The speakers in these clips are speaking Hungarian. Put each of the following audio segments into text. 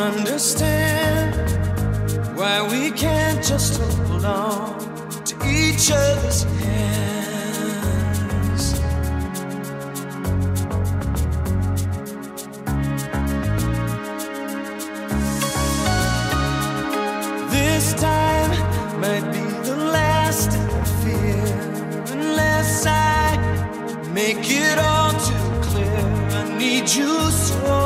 Understand why we can't just hold on to each other's hands. This time might be the last I fear, unless I make it all too clear. I need you so.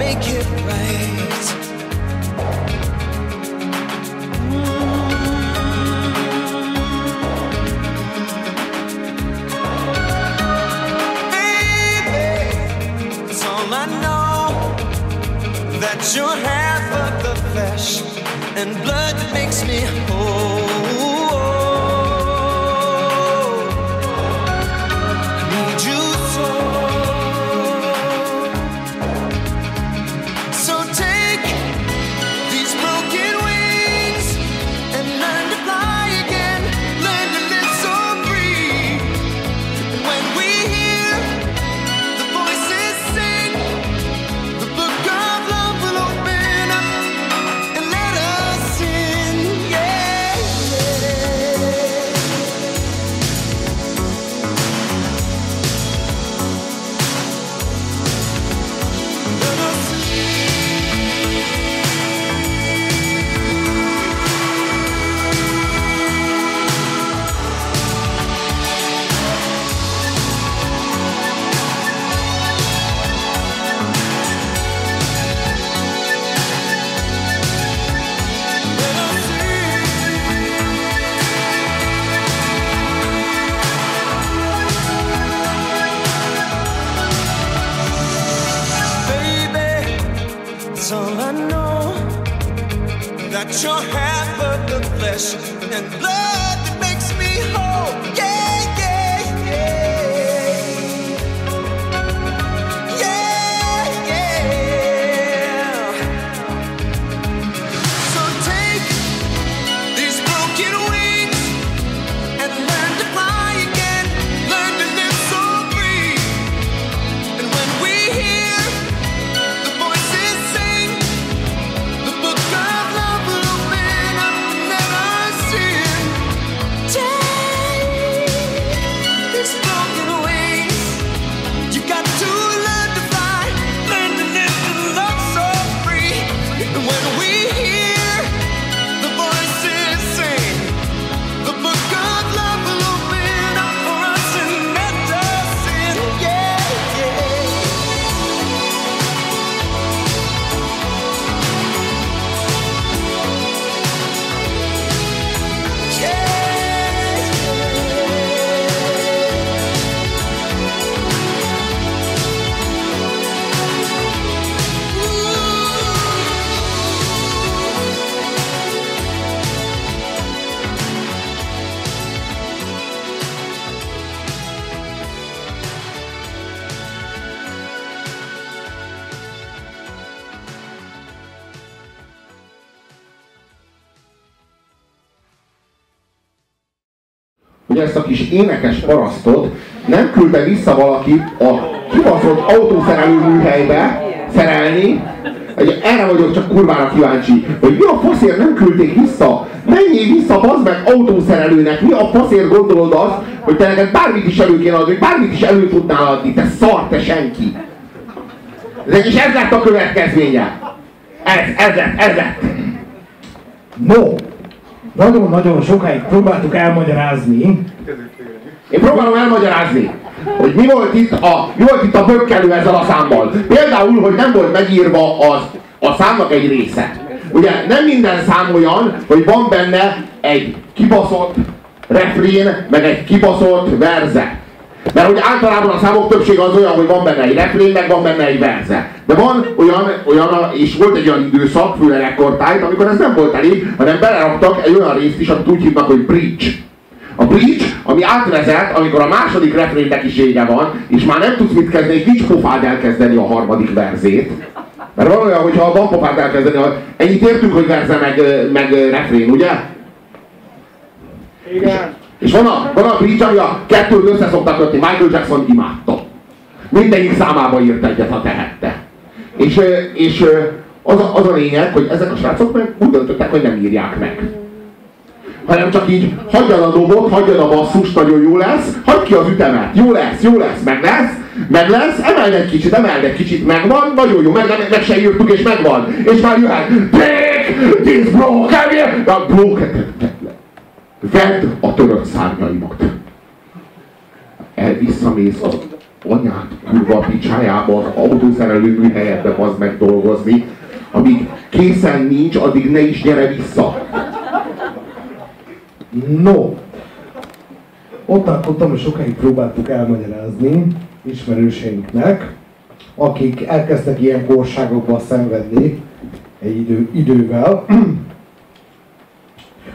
Make it right. Baby, that's all I know. That you're half of the flesh and blood that makes me whole. your hand, but the flesh and blood. Hogy ezt a kis énekes parasztot nem küldte vissza valaki a kibaszott autószerelő műhelybe szerelni, Egy- erre vagyok csak kurvára kíváncsi, hogy mi a faszért nem küldték vissza? Menjél vissza, bazd meg autószerelőnek, mi a faszért gondolod azt, hogy te neked bármit is elő kéne adni, bármit is elő tudnál adni, te szar, te senki. Ez és ez lett a következménye. Ez, ez lett, ez lett. No, nagyon-nagyon sokáig próbáltuk elmagyarázni, Én próbálom elmagyarázni, hogy mi volt itt a, mi volt itt a bökkelő ezzel a számmal. Például, hogy nem volt megírva az, a számnak egy része. ugye nem minden szám olyan, hogy van benne egy kibaszott refrén, meg egy kibaszott verze. Mert hogy általában a számok többsége az olyan, hogy van benne egy refrén, meg van benne egy verze. De van olyan, olyan és volt egy olyan időszak, főleg ekkortájt, amikor ez nem volt elég, hanem beleraktak egy olyan részt is, amit úgy hívnak, hogy bridge. A bridge, ami átvezet, amikor a második refrénnek is vége van, és már nem tudsz mit kezdeni, és nincs pofád elkezdeni a harmadik verzét. Mert van olyan, hogyha van pofád elkezdeni, ennyit értünk, hogy verze meg, meg refrén, ugye? Igen. És van a, van a bridge, ami a kettőt össze szoktak kötni. Michael Jackson imádta. Mindegyik számába írt egyet, ha tehette. És, és az, a, az a lényeg, hogy ezek a srácok meg úgy döntöttek, hogy nem írják meg. Hanem csak így hagyjad a dobot, hagyjad a basszust, nagyon jó lesz, hagyd ki az ütemet, jó lesz, jó lesz, meg lesz, meg lesz, emeld egy kicsit, emeld egy kicsit, megvan, nagyon jó, meg, meg, meg se írtuk, és megvan. És már jöhet, take this broken, broken, vedd a törött szárnyaimat. El az anyád kurva picsájába az autószerelő műhelyedbe az meg dolgozni, amíg készen nincs, addig ne is gyere vissza. No, ott tartottam, hogy sokáig próbáltuk elmagyarázni ismerőseinknek, akik elkezdtek ilyen korságokban szenvedni egy idő, idővel.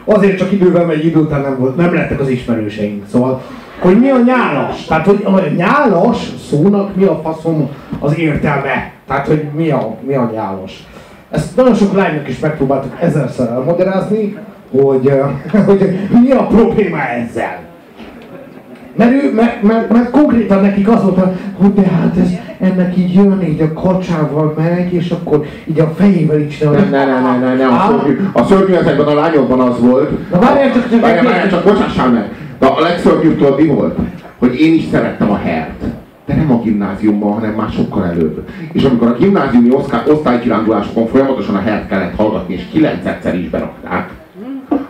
Azért csak idővel, mert idő után nem, volt, nem lettek az ismerőseink. Szóval, hogy mi a nyálas? Tehát, hogy a nyálas szónak mi a faszom az értelme? Tehát, hogy mi a, mi a nyálas? Ezt nagyon sok lánynak is megpróbáltuk ezerszer elmagyarázni, hogy, hogy mi a probléma ezzel. Mert, ő, mert, mert, mert konkrétan nekik az volt, hogy de hát ez, ennek így jön, így a kacsával megy, és akkor így a fejével így csinál. Nem, ne, ne, ne, ne, ne, a szörnyű, a szörnyű ezekben a lányokban az volt. Na várjál csak, csak Várjál, várjál, csak bocsássál meg. De a legszörnyűbb tudod mi volt? Hogy én is szerettem a hert. De nem a gimnáziumban, hanem már sokkal előbb. És amikor a gimnáziumi osztály, osztálykirándulásokon folyamatosan a hert kellett hallgatni, és kilencedszer is berakták,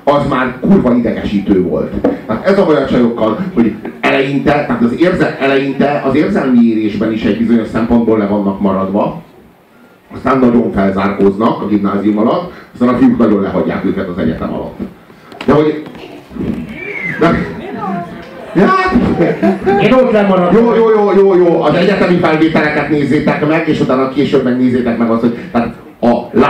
az már kurva idegesítő volt. Tehát ez a a csajokkal, hogy eleinte, tehát az érze, eleinte az érzelmi érésben is egy bizonyos szempontból le vannak maradva, aztán nagyon felzárkóznak a gimnázium alatt, aztán a fiúk nagyon lehagyják őket az egyetem alatt. De hogy... De, hát, Én ott lemaradtam. jó, jó, jó, jó, jó, az egyetemi felvételeket nézzétek meg, és utána később megnézzétek meg azt, hogy tehát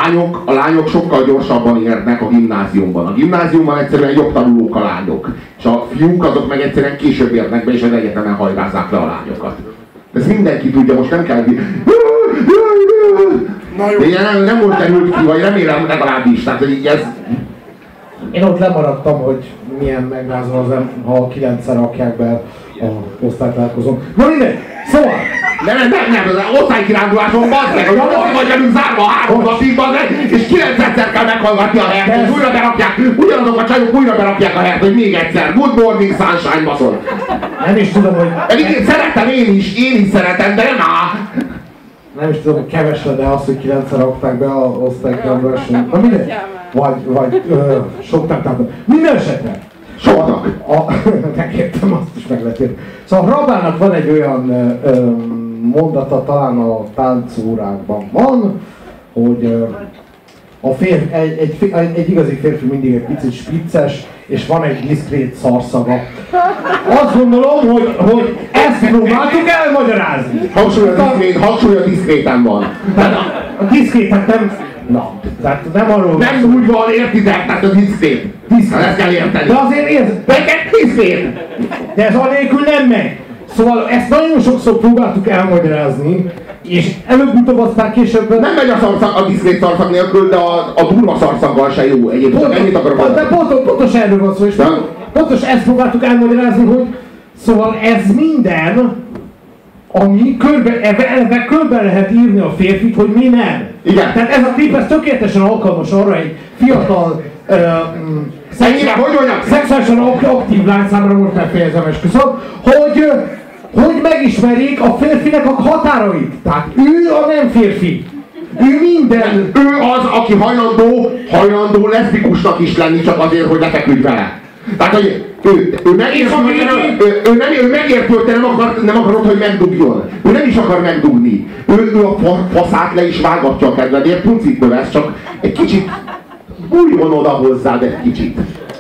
lányok, a lányok sokkal gyorsabban érnek a gimnáziumban. A gimnáziumban egyszerűen jobb tanulók a lányok, és a fiúk azok meg egyszerűen később érnek be, és az egyetemen hajrázzák le a lányokat. Ez mindenki tudja, most nem kell... Na jó. De nem, nem volt derült ki, vagy remélem legalábbis, tehát hogy így ez... Én ott lemaradtam, hogy milyen megrázol az ha kilencszer rakják be a osztálytalálkozón. Na mindegy, szóval, Nem, nem, nem, nem, az osztálykiránduláson bazd meg, hogy ott vagyunk zárva három napig, bazd meg, és kilencszer kell meghallgatni a hert, és újra berakják, ugyanazok a csajok újra berakják a hert, hogy még egyszer, good morning sunshine, baszol. nem is tudom, hogy Pedig én szeretem én is, én is szeretem, de nem áll. nem is tudom, hogy keves de az, hogy kilencszer rakták be a osztálytalálkozón. Na mindegy, vagy, vagy ö, sok nem tudom. Minden esetre, Soknak. A, megértem, azt is meg lehet érteni. Szóval Rabának van egy olyan ö, ö, mondata, talán a táncórákban van, hogy a férfi, egy, egy, egy, egy igazi férfi mindig egy picit spicces, és van egy diszkrét szarszaga. Azt gondolom, hogy, hogy ezt próbáltuk elmagyarázni. Hangsúly a diszkrét, hangsúly a diszkréten van. Tehát a, a diszkrétek nem... Na, tehát nem arról Nem úgy van, értitek, tehát a diszkrét. Diszkrét. Ezt kell érteni. De azért érted, Neked diszkrét. De ez anélkül nem megy. Szóval ezt nagyon sokszor próbáltuk elmagyarázni, és előbb-utóbb aztán később... Nem megy a, szarszak, a diszkrét szarszak nélkül, de a, a durva szarszaggal se jó. Egyébként Pont, ennyit akarok pont, de mondani. pont, pontos erről van szó, és De- pontos ezt próbáltuk elmagyarázni, hogy szóval ez minden, ami körbe, elve, elve körbe lehet írni a férfit, hogy mi nem. Igen. Tehát ez a klip, ez tökéletesen alkalmas arra egy fiatal, uh, szexuálisan ak- aktív lány számára most befejezem esküszöm, hogy, hogy megismerjék a férfinek a határait. Tehát ő a nem férfi. Ő minden. Ő az, aki hajlandó, hajlandó leszbikusnak is lenni csak azért, hogy lefeküdj vele. Tehát, hogy ő, ő a hogy nem, ő, ő, nem, ő megértő, hogy te nem, akar, nem akarod, hogy megdugjon. Ő nem is akar megdugni. Ő, ő a fa- faszát le is vágatja a kedvedért, puncit növesz, csak egy kicsit bújjon oda hozzád egy kicsit.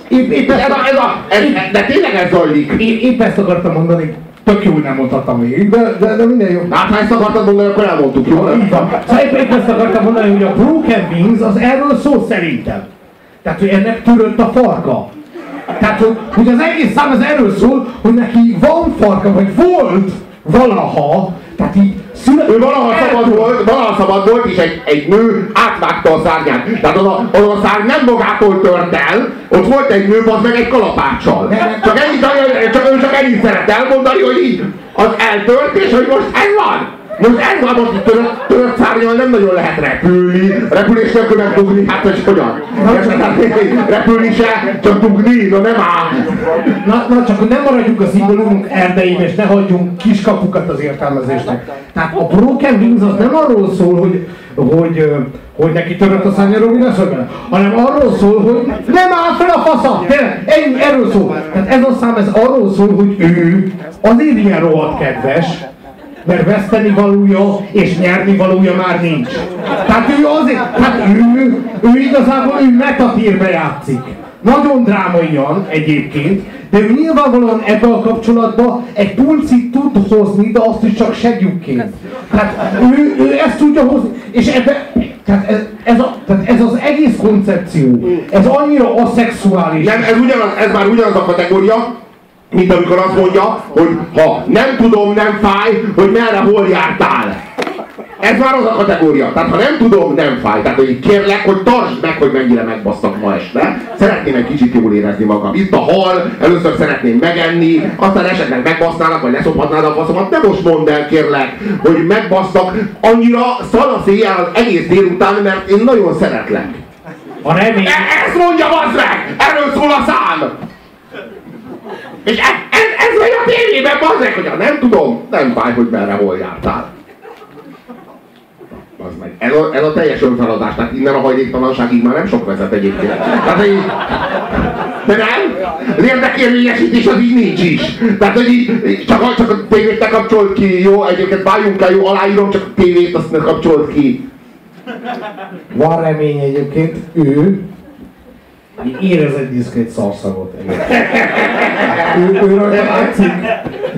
Épp, épp, Ez a, ez a, ez, de tényleg ez zajlik. épp, épp ezt akartam mondani, tök jó nem mondhattam még, de, de, de minden jó. Hát ha ezt akartad mondani, akkor elmondtuk, jó? Így van. Szóval épp, épp ezt akartam mondani, hogy a Broken Wings az erről szó szerintem. Tehát, hogy ennek törött a farka. Tehát, hogy, hogy az egész szám az erről szól, hogy neki van farka, vagy volt valaha, tehát így szület... Ő valaha szabad volt, valaha szabad volt, és egy, egy nő átvágta a szárnyát. Tehát az a, az a szárny nem magától tört el, ott volt egy nő, az meg egy kalapáccsal. Csak ennyit, csak, ő csak ennyit szeret elmondani, hogy így az eltört, és hogy most ez van. Most ez van, most tört, tört szárnyal nem nagyon lehet repülni, repülés nélkül meg dugni, hát hogy hogyan? Repülni se, csak dugni, na nem áll. Na, na csak hogy nem maradjunk a szimbólumunk erdején, és ne hagyjunk kiskapukat az értelmezésnek. Tehát a Broken Wings az nem arról szól, hogy, hogy, hogy neki törött a minden szögben, hanem arról szól, hogy nem áll fel a fasza! Tényleg, erről szól. Tehát ez a szám, ez arról szól, hogy ő azért ilyen rohadt kedves, mert veszteni valója és nyerni valója már nincs. Tehát ő azért, tehát ő, ő igazából ő metatírbe játszik. Nagyon drámaian egyébként, de ő nyilvánvalóan ebben a kapcsolatban egy pulcit tud hozni, de azt is csak segjükként. Tehát ő, ő ezt tudja hozni, és ebbe, tehát ez, ez, a, tehát ez az egész koncepció, ez annyira aszexuális. Nem, ez, ugyanaz, ez már ugyanaz a kategória, mint amikor azt mondja, hogy ha nem tudom, nem fáj, hogy merre, hol jártál. Ez már az a kategória. Tehát ha nem tudom, nem fáj. Tehát hogy kérlek, hogy tartsd meg, hogy mennyire megbasztak ma este. Szeretném egy kicsit jól érezni magam. Itt a hal, először szeretném megenni, aztán esetleg megbasznának, vagy leszophatnád a faszomat. De most mondd el, kérlek, hogy megbasztak annyira szalasz éjjel az egész délután, mert én nagyon szeretlek. A remény, E- ezt mondja, bazd meg! Erről szól a szám! És ez, ez, ez vagy a tévében, bazd meg, hogy ha nem tudom, nem fáj, hogy merre, hol jártál. Bazd meg. Ez a, ez a teljes önfeladás, tehát innen a hajléktalanságig már nem sok vezet egyébként. Tehát így, de nem? Az érdekérvényesítés az így nincs is. Tehát, hogy így, csak, csak a tévét ne kapcsolt ki, jó? Egyébként váljunk el, jó? Aláírom, csak a tévét azt ne kapcsolt ki. van remény egyébként, ő érez egy diszkrét szarszagot. Ő, ő rajta látszik,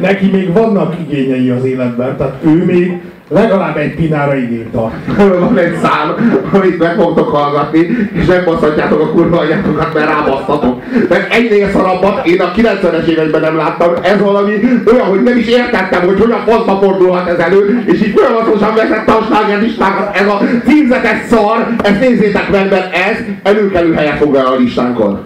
neki még vannak igényei az életben, tehát ő még legalább egy pinára igényt tart. Van egy szám, amit meg fogtok hallgatni, és nem baszhatjátok a kurva anyátokat, mert rábasztatok. Mert egynél szarabbat én a 90-es években nem láttam, ez valami olyan, hogy nem is értettem, hogy hogyan faszba fordulhat ez elő, és így folyamatosan vezette a slágerlistákat. Ez a címzetes szar, ezt nézzétek meg, mert ez előkelő helyet foglal a listánkon.